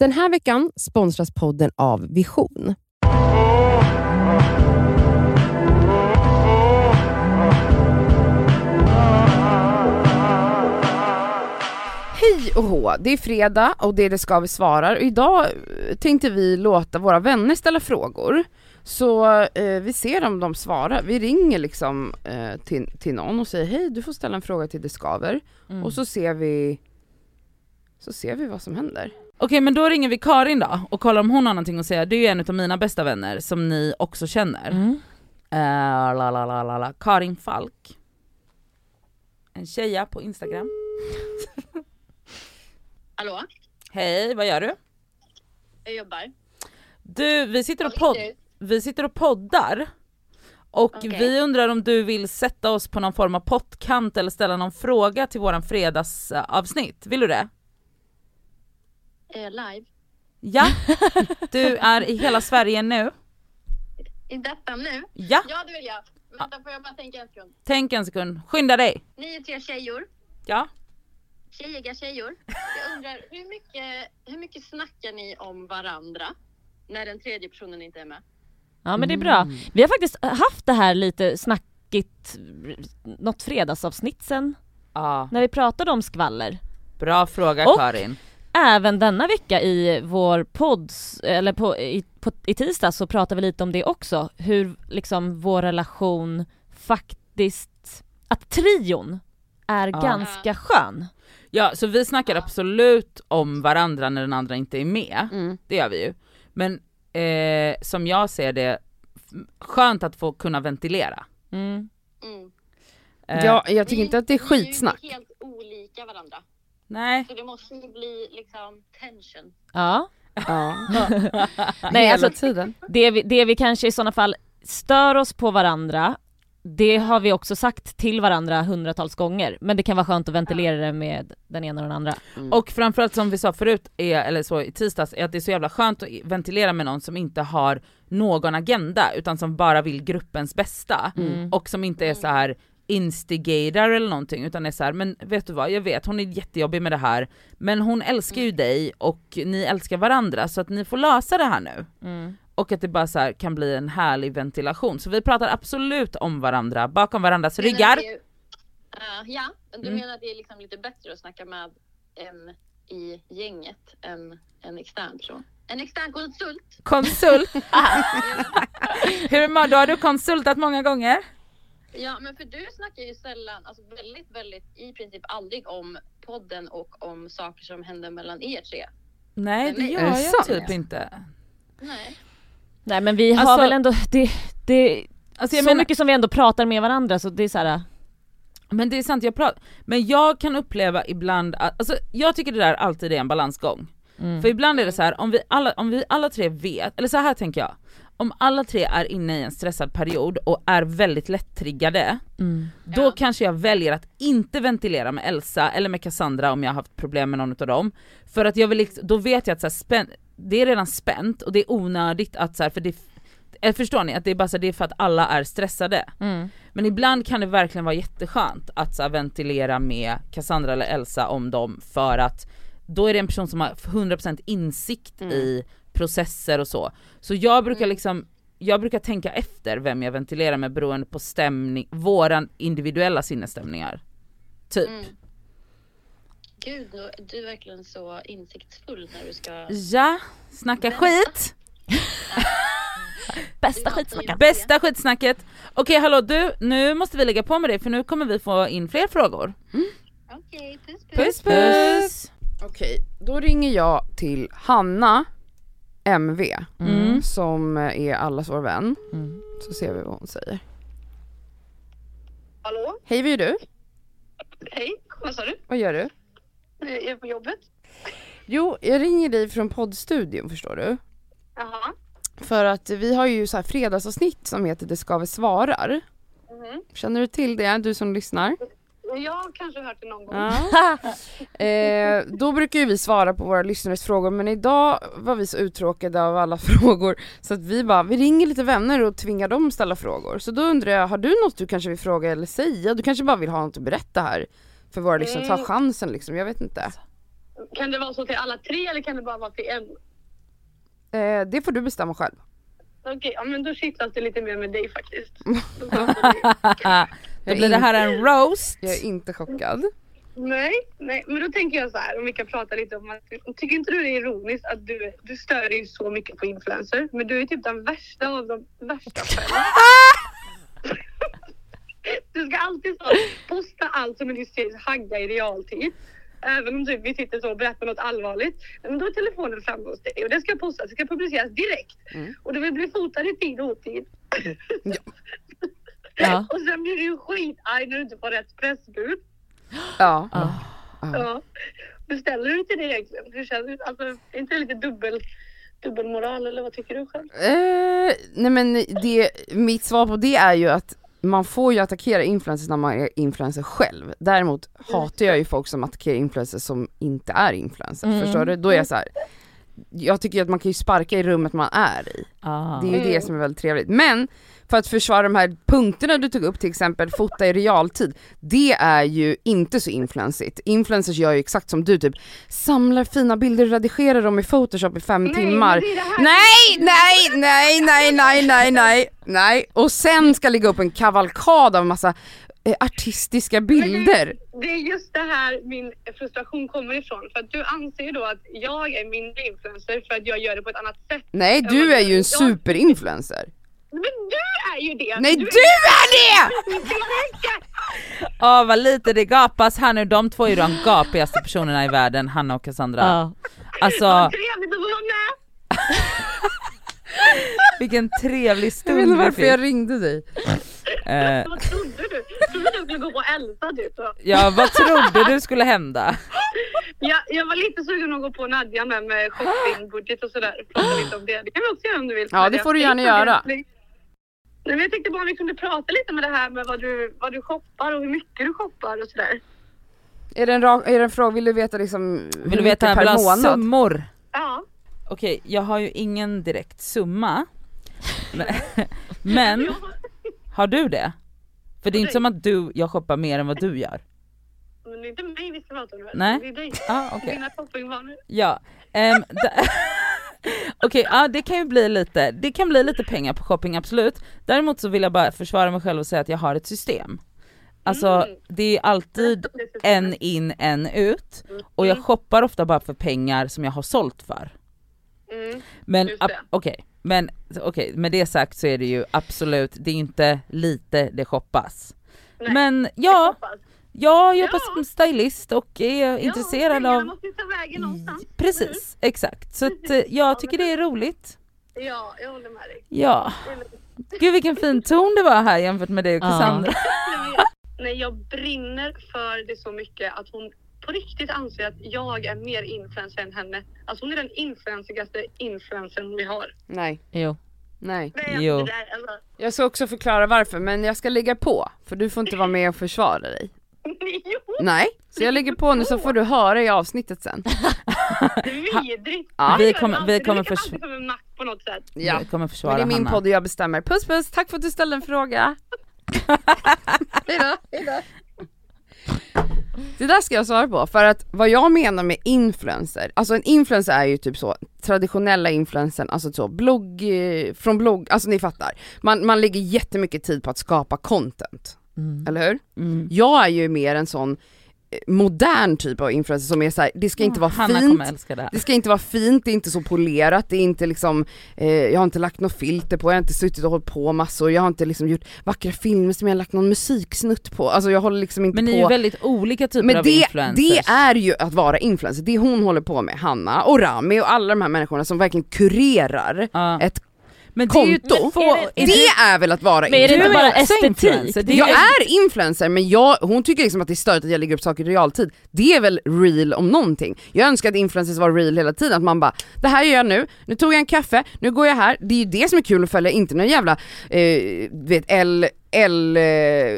Den här veckan sponsras podden av Vision. Hej och hå, det är fredag och det är Det ska vi svarar och idag eh, tänkte vi låta våra vänner ställa frågor. Så eh, vi ser om de svarar, vi ringer liksom eh, till, till någon och säger hej du får ställa en fråga till Det skaver Mm. och så ser vi så ser vi vad som händer. Okej men då ringer vi Karin då och kollar om hon har någonting att säga. Det är ju en av mina bästa vänner som ni också känner. Mm. La, la, la, la, la. Karin Falk. En tjeja på Instagram. Hallå? Hej, vad gör du? Jag jobbar. Du, vi sitter och, pod- vi sitter och poddar. Och Okej. vi undrar om du vill sätta oss på någon form av pottkant eller ställa någon fråga till våran fredagsavsnitt. Vill du det? Jag live? Ja, du är i hela Sverige nu. I detta nu? Ja, Ja, det vill jag. Vänta, får jag bara tänka en sekund. tänk en sekund. Skynda dig. Ni är tre tjejor. Ja. Tjejiga tjejor. Jag undrar, hur mycket, hur mycket snackar ni om varandra när den tredje personen inte är med? Ja men det är bra. Vi har faktiskt haft det här lite snackigt, något fredagsavsnitt sen, ja. när vi pratade om skvaller. Bra fråga Och- Karin. Även denna vecka i vår podd, eller på, i, på, i tisdag så pratade vi lite om det också, hur liksom vår relation faktiskt, att trion är Ja. ganska skön. Ja så vi snackar absolut om varandra när den andra inte är med, Mm. det gör vi ju. Men eh, som jag ser det, skönt att få kunna ventilera. Mm. Mm. Eh, Ja, jag tycker Ni- inte att det är Ni är skitsnack. ju helt olika varandra. Nej. Så det måste ju bli liksom tension. Ja. Ja. Nej, Hela alltså- tiden. Det vi, det vi kanske i sådana fall stör oss på varandra, det har vi också sagt till varandra hundratals gånger, men det kan vara skönt att ventilera det med den ena och den andra. Mm. Och framförallt som vi sa förut, är, eller så i tisdags, är att det är så jävla skönt att ventilera med någon som inte har någon agenda utan som bara vill gruppens bästa. Mm. Och som inte är så här instigator eller någonting utan är så här, men vet du vad, jag vet hon är jättejobbig med det här men hon älskar ju dig och ni älskar varandra så att ni får lösa det här nu. Mm. Och att det bara så kan bli en härlig ventilation. Så vi pratar absolut om varandra, bakom varandras Menar ryggar. det- Eh, ja, du Mm. menar att det är liksom lite bättre att snacka med en i gänget än en extern person? En extern konsult? Konsult! Hur mår du? Har du konsultat många gånger? Ja, men för du snackar ju sällan, alltså väldigt, väldigt, i princip aldrig om podden och om saker som händer mellan er tre. Nej det gör jag sant? typ inte. Nej. Nej men vi har Alltså- väl ändå, det, det, Alltså jag så menar, mycket som vi ändå pratar med varandra så det är så här. men det är sant, jag pratar, men jag kan uppleva ibland att, alltså jag tycker det där alltid är en balansgång. Mm. För ibland är det så här, om vi alla, om vi alla tre vet, eller så här tänker jag, om alla tre är inne i en stressad period och är väldigt lättriggade, Mm. då Ja. kanske jag väljer att inte ventilera med Elsa eller med Cassandra om jag har haft problem med någon av dem. För att jag vill liksom, då vet jag att så här, spän, det är redan spänt och det är onödigt att så här, för det, eh, förstår ni? Att det är bara så här, det är för att alla är stressade. Mm. Men ibland kan det verkligen vara jätteskönt att så här, ventilera med Cassandra eller Elsa om dem för att då är det en person som har 100% insikt Mm. i processer och så. Så jag brukar Mm. liksom, jag brukar tänka efter vem jag ventilerar med beroende på stämning, våran individuella sinnesstämningar. Typ. Mm. Gud, du- du är verkligen så insiktsfull när du ska... Ja, snacka skit! Bästa skitsnacket. Bästa skitsnacket! Okej hallå du, nu måste vi lägga på med dig för nu kommer vi få in fler frågor. Okej, puss Puss puss! Okej, då ringer jag till Hanna MV Mm. som är allas vår vän. Mm. Så ser vi vad hon säger. Hallå? Hej, vad gör du? Hej, vad sa du? Vad gör du? Är du på jobbet? Jo, jag ringer dig från poddstudion förstår du. Jaha. För att vi har ju så här fredagsavsnitt som heter Det ska vi svarar. Mhm. Känner du till det, du som lyssnar? Jag har kanske hört det någon gång. Ja. eh, då brukar ju vi svara på våra lyssnares frågor men idag var vi så uttråkade av alla frågor så att vi bara, vi ringer lite vänner och tvingar dem ställa frågor. Så då undrar jag, har du något du kanske vill fråga eller säga? Du kanske bara vill ha något att berätta här för våra lyssnare, ta Mm. chansen liksom, jag vet inte. Kan det vara så till alla tre eller kan det bara vara till en? Eh, det får du bestämma själv. Okej, ja men då kittlas det lite mer med dig faktiskt. Då blir det här en roast. Jag är inte chockad. nej, nej, men då tänker jag så här om vi kan prata lite om att tycker inte du det är ironiskt att du, du stör dig så mycket på influencer men du är typ den värsta av de värsta. Du ska alltid så posta allt som en hysterisk hagga i realtid. Även om typ vi sitter så och berättar något allvarligt. Men då är telefonen framme hos dig och det ska postas, det ska publiceras direkt. Mm. Och du vill bli fotad i tid och otid. Ja. och sen blir du ju skitarg när du inte får rätt pressbud. Ja. Ja. Ja. Beställer du inte det egentligen? Hur känns det? Alltså, är inte det lite dubbel, dubbelmoral eller vad tycker du själv? Eh, nej men det, mitt svar på det är ju att man får ju attackera influencers när man är influencer själv. Däremot hatar jag ju folk som attackerar influencers som inte är influencers. Mm. Förstår du? Då är jag så här. Jag tycker att man kan ju sparka i rummet man är i. Ah. Det är ju det Mm. som är väldigt trevligt. Men för att försvara de här punkterna du tog upp, till exempel fota i realtid, det är ju inte så influensigt. Influencers gör ju exakt som du, typ samlar fina bilder och redigerar dem i photoshop i fem timmar. det här. Nej, nej, nej, nej, nej, nej, nej, nej. Och sen ska lägga upp en kavalkad av massa artistiska bilder. Det är just det här min frustration kommer ifrån. För att du anser ju då att jag är mindre influencer för att jag gör det på ett annat sätt. Nej, du är ju en superinfluencer. Men du är ju det! Nej, du är är det! Åh vad lite det gapas här nu, de två är ju de gapigaste personerna i världen, Hanna och Cassandra. Ja. Alltså Vad trevligt att vara med! vilken trevlig Jag vet inte stund varför jag ringde dig. Eh, Vad trodde du? Trodde du skulle gå på Elsa typ? Ja vad trodde du skulle hända? Jag, jag var lite sugen att gå på Nadja med, med shoppingbudget och sådär. Prata lite om det. Det kan vi också göra om du vill. Ja, det får du gärna göra. Nej, men jag tänkte bara om vi kunde prata lite med det här med vad du, vad du shoppar och hur mycket du shoppar och sådär. Är det en, rak, är det en fråga, vill du veta liksom Vill du veta, per månad? summor? Ja. Okej, jag har ju ingen direkt summa. Men, men har du det? För det är inte som att du, jag shoppar mer än vad du gör. Men det är inte mig vi ska prata om nu. Nej. Det är dig. Ah, okej. Dina shoppingvanor. Ja, um, okej, ja det kan ju bli lite, det kan bli lite pengar på shopping absolut. Däremot så vill jag bara försvara mig själv och säga att jag har ett system. Alltså Mm. det är alltid en in, en ut och jag shoppar ofta bara för pengar som jag har sålt för. Mm. Men Just ap- okej, men okej med det sagt så är det ju absolut, det är inte lite det shoppas. Nej, Men Jag ja, jag jobbar Ja. som stylist och är intresserad pengarna av måste ju ta vägen någonstans. Precis, exakt. Så att, eh, jag tycker det är roligt. Ja, jag håller med dig. Ja. Gud vilken fin ton det var här jämfört med dig och Ja. Cassandra. Jag, nej, jag brinner för det så mycket att hon på riktigt anser att jag är mer influencer än henne. Alltså hon är den influensigaste influencern vi har. Nej, Jo. nej. Nej, Jo. det där, alltså, Jag ska också förklara varför, men jag ska lägga på, för du får inte vara med och försvara dig. jo, Nej, så jag lägger på nu så får du höra i avsnittet sen. vidrigt. Ja. Vi kommer- vi kommer Det kan förs- alltid komma en mack på något sätt. Ja, Jag kommer men försvara det är min Hanna. podd och jag bestämmer. Puss puss, tack för att du ställde en fråga. hejdå, hejdå. Det där ska jag svara på, för att vad jag menar med influencer, alltså en influencer är ju typ så traditionella influencern, alltså så blogg, eh, från blogg, alltså ni fattar. Man, man lägger jättemycket tid på att skapa content, Mm. eller hur? Mm. Jag är ju mer en sån modern typ av influencer som är så här, det ska inte vara Hanna fint, det det ska inte vara fint, det är inte så polerat, det är inte liksom, eh, jag har inte lagt något filter på, jag har inte suttit och hållit på massor, jag har inte liksom gjort vackra filmer som jag har lagt någon musiksnutt på, alltså jag håller liksom inte Men ni på. är ju väldigt olika typer men av det, influencers. det är ju att vara influencer, det hon håller på med, Hanna och Rami och alla de här människorna som verkligen kurerar Ja. ett Men det är ju konto, två, är det är väl att vara Men är det influencer? inte bara estetik? influencer, det är Jag ju- är influencer men jag, hon tycker liksom att det är störigt att jag lägger upp saker i realtid. Det är väl real om någonting. Jag önskar att influencers var real hela tiden, att man bara det här gör jag nu, nu tog jag en kaffe, nu går jag här. Det är ju det som är kul att följa, inte någon jävla eh, vet, L, L eh,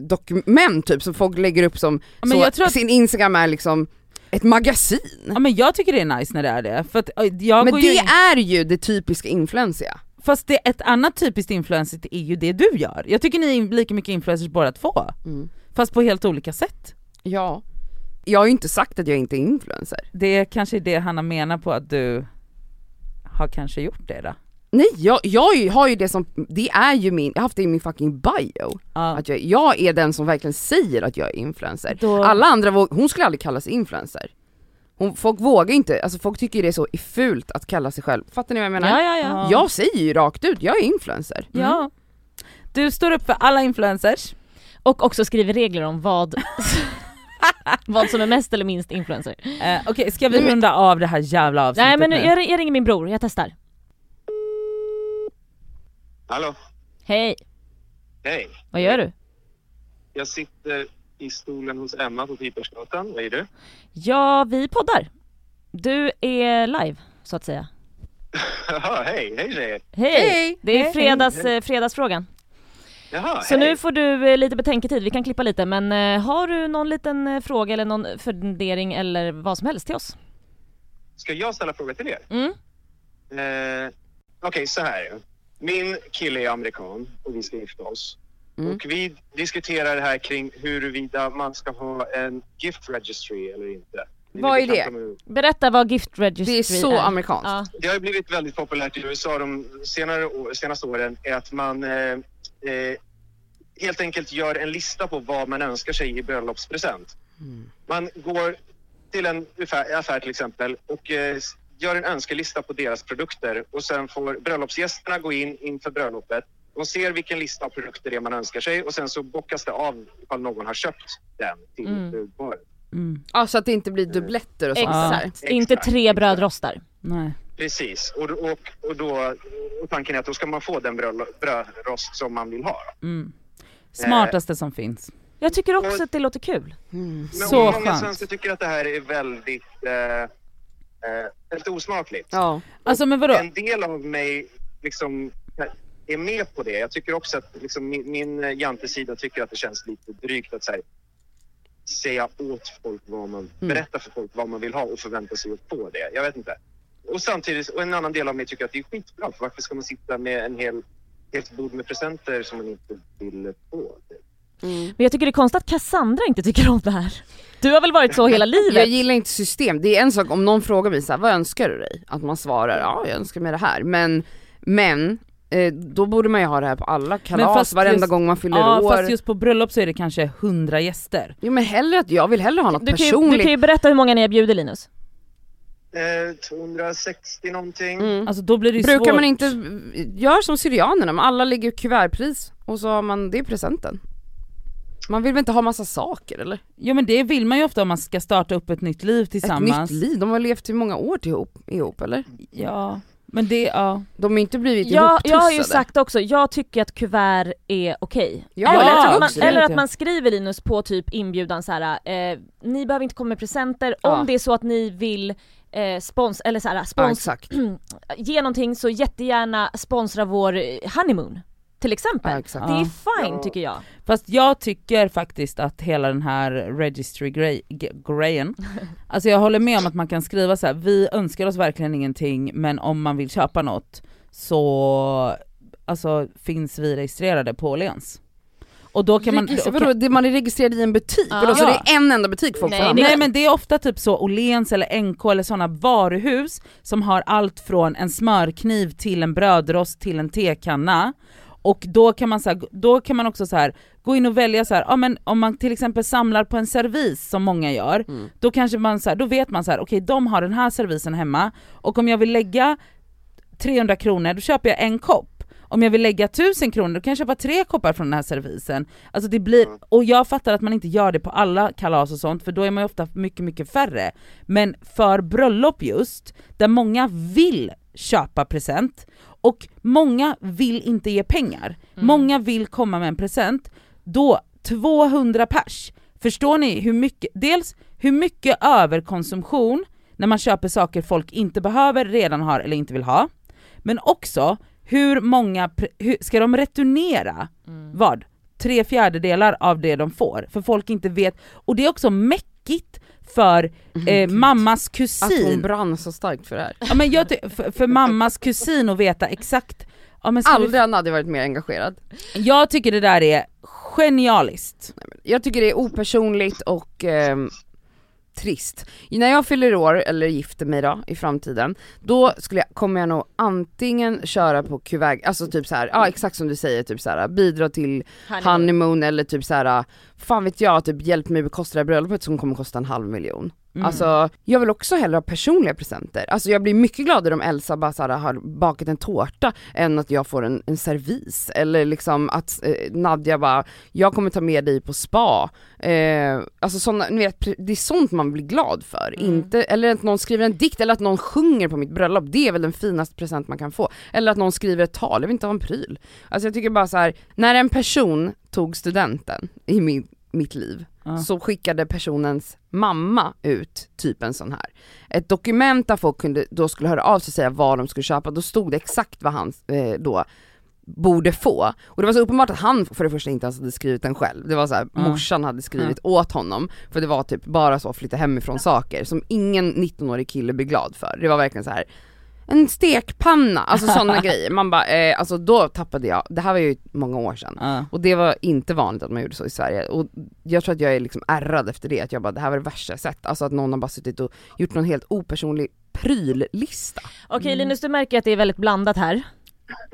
dokument typ som folk lägger upp som, Ja, men så, jag tror att- sin instagram är liksom ett magasin. Ja men jag tycker det är nice när det är det, för att jag Men går det ju in, är ju det typiska influensiga. Fast det, ett annat typiskt influencer är ju det du gör. Jag tycker ni är lika mycket influencers båda två, Mm. fast på helt olika sätt. Ja. jag har ju inte sagt att jag inte är influencer. Det kanske är det Hanna menar på att du har kanske gjort det då? Nej jag, jag har ju det som, det är ju min, jag har haft det i min fucking bio. Ja. Att jag, jag är den som verkligen säger att jag är influencer. Då- Alla andra, hon skulle aldrig kalla sig influencer. Hon, folk vågar inte, alltså folk tycker det är så fult att kalla sig själv, fattar ni vad jag menar? Ja ja ja. Ja. Jag säger ju rakt ut, jag är influencer. Ja. Du står upp för alla influencers. Och också skriver regler om vad, vad som är mest eller minst influencer. Eh, Okej, ska vi runda av det här jävla avsnittet Nej men nu, nu? jag, jag ringer min bror, jag testar. Hallå, Hej, hej. vad gör du? Jag sitter i stolen hos Emma på Pipersgatan. Vad är du? Ja, vi poddar. Du är live, så att säga. Jaha, hej, hej tjejer. Hej! Hej! Det är Hej. fredags, eh, fredagsfrågan. Jaha, Så hej. nu får du eh, lite betänketid, vi kan klippa lite men eh, har du någon liten fråga eller någon fundering eller vad som helst till oss? Ska jag ställa fråga till er? Mm. Eh, Okej, så här. Min kille är amerikan och vi ska gifta oss. Mm. Och vi diskuterar här kring huruvida man ska ha en gift registry eller inte. Ni Vad är det? med- Berätta vad gift registry Det är så amerikanskt. Ja. Det har blivit väldigt populärt i USA de senare, senaste åren är att man eh, eh, helt enkelt gör en lista på vad man önskar sig i bröllopspresent. Mm. Man går till en affär, till exempel och eh, gör en önskelista på deras produkter och sen får bröllopsgästerna gå in inför bröllopet. De ser vilken lista av produkter det är man önskar sig och sen så bockas det av ifall någon har köpt den till Mm. Mm. Ja så att det inte blir dubbletter och sånt. Exakt, inte Exakt. tre brödrostar. Nej. Precis, och, och, och, då, och tanken är att då ska man få den brödrost som man vill ha. Mm. Smartaste som finns. Jag tycker också att det låter kul. Mm. Men Så många skönt. svenskar tycker att det här är väldigt, eh, eh, väldigt osmakligt. Ja. Alltså men vadå? En del av mig liksom är med på det. Jag tycker också att liksom, min, min jantesida tycker att det känns lite drygt att så här, säga åt folk vad man, Mm. berätta för folk vad man vill ha och förvänta sig att få det. Jag vet inte. Och samtidigt, och en annan del av mig tycker att det är skitbra. För varför ska man sitta med en hel, helt bord med presenter som man inte vill få? Mm. Men jag tycker det är konstigt att Cassandra inte tycker om det här. Du har väl varit så hela Jag livet? gillar inte system, det är en sak om någon frågar mig så här, vad önskar du dig? Att man svarar, ja jag önskar mig det här, men, men eh, då borde man ju ha det här på alla kalas fast varenda just- gång man fyller Ja år. fast just på bröllop så är det kanske hundra gäster. Jo men hellre att, jag vill hellre ha något Du kan, ju, personligt. du kan ju berätta hur många ni bjudit Linus. Eh, 260 någonting. mm. Alltså då blir det Brukar svårt. man inte, gör som syrianerna, alla lägger kuvertpris och så har man, det är presenten. Man vill väl inte ha massa saker eller? Ja men det vill man ju ofta om man ska starta upp ett nytt liv tillsammans. Ett nytt liv, de har levt i många år ihop, ihop eller? Ja, men det, ja. De har inte blivit Jag, jag har ju ihoptussade. sagt också, jag tycker att kuvert är okej. Ja, eller, att man, eller att Ja. man skriver Linus på typ inbjudan så här. Eh, ni behöver inte komma med presenter, Ja. om det är så att ni vill eh, spons, eller så här, Ja, spons, exakt. ge någonting så jättegärna sponsra vår honeymoon. Till exempel. Ja, exakt. Det är fine Ja. tycker jag. Fast jag tycker faktiskt att hela den här registry grej, ge- grejen, alltså jag håller med om att man kan skriva så här: vi önskar oss verkligen ingenting men om man vill köpa något så alltså, finns vi registrerade på Åhléns. Och då kan man... Då vadå, man är registrerad i en butik? Ja. Vadå, så det är en enda butik folk Nej, får? Nej men det är ofta typ så Åhléns eller NK eller sådana varuhus som har allt från en smörkniv till en brödrost till en tekanna. Och då kan man, så här, då kan man också så här, gå in och välja så här, ja, men om man till exempel samlar på en servis som många gör, Mm. då kanske man så här, då vet man så här, okej de har den här servisen hemma och om jag vill lägga 300 kronor då köper jag en kopp. Om jag vill lägga 1000 kronor då kan jag köpa tre koppar från den här servisen. Alltså det blir, och jag fattar att man inte gör det på alla kalas och sånt för då är man ju ofta mycket mycket färre. Men för bröllop just, där många vill köpa present. Och många vill inte ge pengar, många vill komma med en present, då 200 pers, förstår ni hur mycket, dels hur mycket överkonsumtion när man köper saker folk inte behöver, redan har eller inte vill ha, men också hur många, hur, ska de returnera vad? Tre fjärdedelar av det de får, för folk inte vet, och det är också mäckigt för eh, mammas Att hon kusin, brann så starkt för det här. ja, men jag, för, för mammas kusin att veta exakt, ja, men ska vi Aldrig har Nadja varit mer engagerad. jag tycker det där är genialiskt. Jag tycker det är opersonligt och ehm, trist. När jag fyller år, eller gifter mig då i framtiden, då skulle jag, kommer jag nog antingen köra på kuvert, alltså typ så här, ja exakt som du säger, typ så här, bidra till honeymoon eller typ så här, fan vet jag, typ hjälp mig bekosta det här bröllopet som kommer kosta en halv miljon. Mm. Alltså jag vill också hellre ha personliga presenter. Alltså jag blir mycket gladare om Elsa bara så här, har bakat en tårta än att jag får en, en servis. Eller liksom att eh, Nadja bara, jag kommer ta med dig på spa. Eh, alltså såna, ni vet, det är sånt man blir glad för. Mm. Inte, eller att någon skriver en dikt eller att någon sjunger på mitt bröllop, det är väl den finaste present man kan få. Eller att någon skriver ett tal, jag vill inte ha en pryl. Alltså jag tycker bara så här, när en person tog studenten i min, mitt liv, Så skickade personens mamma ut typ en sån här. Ett dokument där folk kunde, då skulle höra av sig och säga vad de skulle köpa, då stod det exakt vad han eh, då borde få. Och det var så uppenbart att han för det första inte ens hade skrivit den själv, det var så här, Ja. morsan hade skrivit åt honom, för det var typ bara så flytta hemifrån saker som ingen 19-årig kille blir glad för. Det var verkligen så här en stekpanna, alltså sådana grejer. Man bara, eh, alltså då tappade jag, det här var ju många år sedan. Ja. Och det var inte vanligt att man gjorde så i Sverige och jag tror att jag är liksom ärrad efter det, att jag bara det här var det värsta jag sett, alltså att någon har bara suttit och gjort någon helt opersonlig pryllista. Okej Linus du märker att det är väldigt blandat här.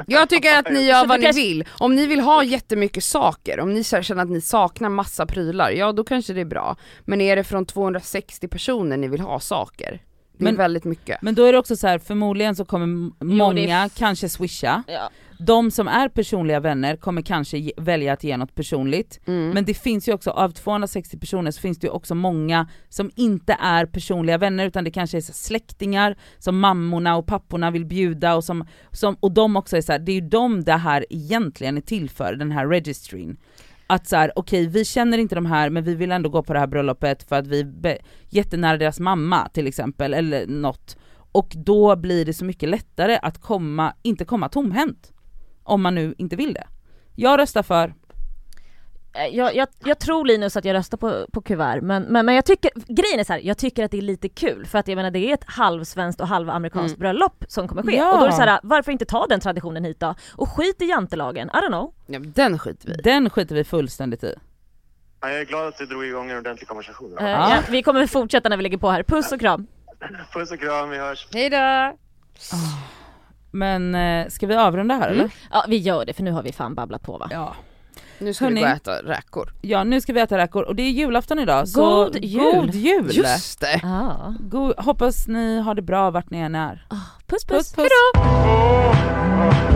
Jag tycker att ni gör Så vad ni kanske- vill, om ni vill ha jättemycket saker, om ni känner att ni saknar massa prylar, ja då kanske det är bra. Men är det från 260 personer ni vill ha saker? Det är Men- väldigt mycket. Men då är det också så här, förmodligen så kommer är många f- kanske swisha, Ja. de som är personliga vänner kommer kanske ge, välja att ge något personligt. Mm. Men det finns ju också, av 260 personer så finns det ju också många som inte är personliga vänner utan det kanske är släktingar som mammorna och papporna vill bjuda och som, som och de också är så här, det är ju de det här egentligen är till för, den här registryn. Att så här, okej vi känner inte de här men vi vill ändå gå på det här bröllopet för att vi är jättenära deras mamma till exempel eller något. Och då blir det så mycket lättare att komma, inte komma tomhänt. Om man nu inte vill det. Jag röstar för jag, jag, jag tror Linus att jag röstar på, på kuvert men, men, men jag tycker, grejen är så här, jag tycker att det är lite kul för att jag menar det är ett halvsvenskt och halvamerikanskt Mm. bröllop som kommer ske Ja. och då är det så här, varför inte ta den traditionen hit då? Och skit i jantelagen, I don't know. Ja, den skiter vi. Den skiter vi fullständigt i. Ja, Jag är glad att du drog igång en ordentlig konversation. Eh, Ja. ja, vi kommer fortsätta när vi lägger på här, puss och kram. Puss och kram, vi hörs. Hejdå! Men eh, ska vi avrunda här eller? Ja vi gör det för nu har vi fan babblat på va? Ja. Nu ska Hörni. vi gå och äta räkor. ja, nu ska vi äta räkor och det är julafton idag så God jul. god jul! Just det! Ja. God, hoppas ni har det bra vart ni än är. Puss puss, Puss, puss. hejdå!